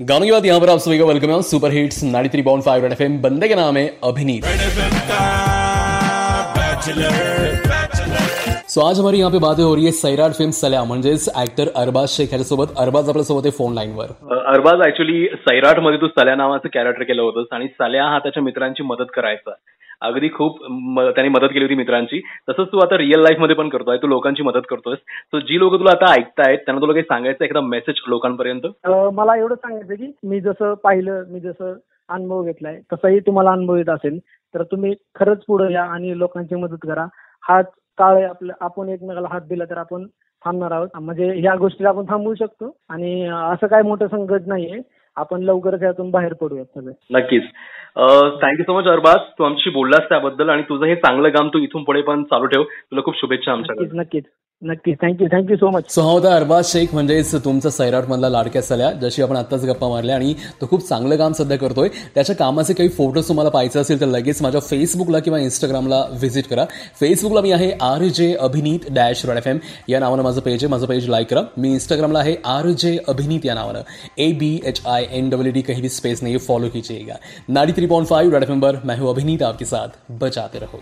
गानों की बात यहाँ पर आप सभी का वेलकम है। Super hits 93.5 point five red FM बंदे का नाम है अभिनीत। सो आज हमारी यहाँ पे बातें हो रही है सैराट फिल्म सल्या म्हणजेच ऍक्टर अरबाज शेख याच्यासोबत अरबाज आपल्यासोबत आहे फोन लाईनवर अरबाज ऍक्च्युली सैराटमध्ये तू सल्या नावाचं कॅरेक्टर केलं होतंस आणि सल्या हा त्याच्या मित्रांची मदत करायचा. अगदी खूप त्याने मदत केली होती मित्रांची. तसंच तू आता रिअल लाईफमध्ये पण करतोय तू लोकांची मदत करतोयस. सो जी लोक तुला आता ऐकतायत त्यांना तुला काही सांगायचं एखादा मेसेज लोकांपर्यंत? मला एवढं सांगायचं की मी जसं पाहिलं मी जसं अनुभव घेतलाय तसाही तुम्हाला अनुभव येत असेल तर तुम्ही खरंच पुढे या आणि लोकांची मदत करा. हात काळ आहे आपलं आपण एकमेकाला हात दिला तर आपण थांबणार आहोत. म्हणजे ह्या गोष्टीला आपण थांबवू शकतो आणि असं काय मोठं संकट नाहीये. आपण लवकरच यातून बाहेर पडूयात सगळे. नक्कीच. Thank you so much Arbaaz. तू आमच्याशी बोललास त्याबद्दल आणि तुझं हे चांगलं काम तू इथून पुढे पण चालू ठेव. तुला खूप शुभेच्छा आमच्याकडे. नक्कीच. नक्की. Thank you thank you so much so हा होता अरबाज शेख म्हणजेच तुमचा सैराट मधला लाडक्या सल्या जशी आपण आत्ताच गप्पा मारल्या आणि तो खूप चांगलं काम सध्या करतोय. त्याच्या कामाचे काही फोटोज तुम्हाला पाहायचे असेल तर लगेच माझ्या फेसबुकला किंवा इंस्टाग्रामला व्हिजिट करा. फेसबुकला मी आहे आर जे अभिनीत डॅश रॉड एफ एम या नावानं माझं पेज आहे. माझं पेज लाईक करा. मी इंस्टाग्रामला आहे आर जे अभिनीत या नावानं. A B H I N W D काही भी स्पेस नाही फॉलो कीजिएगा. Ninety three point five red F amber पर मैं अभिनीत. आपके साथ बचाते रहो.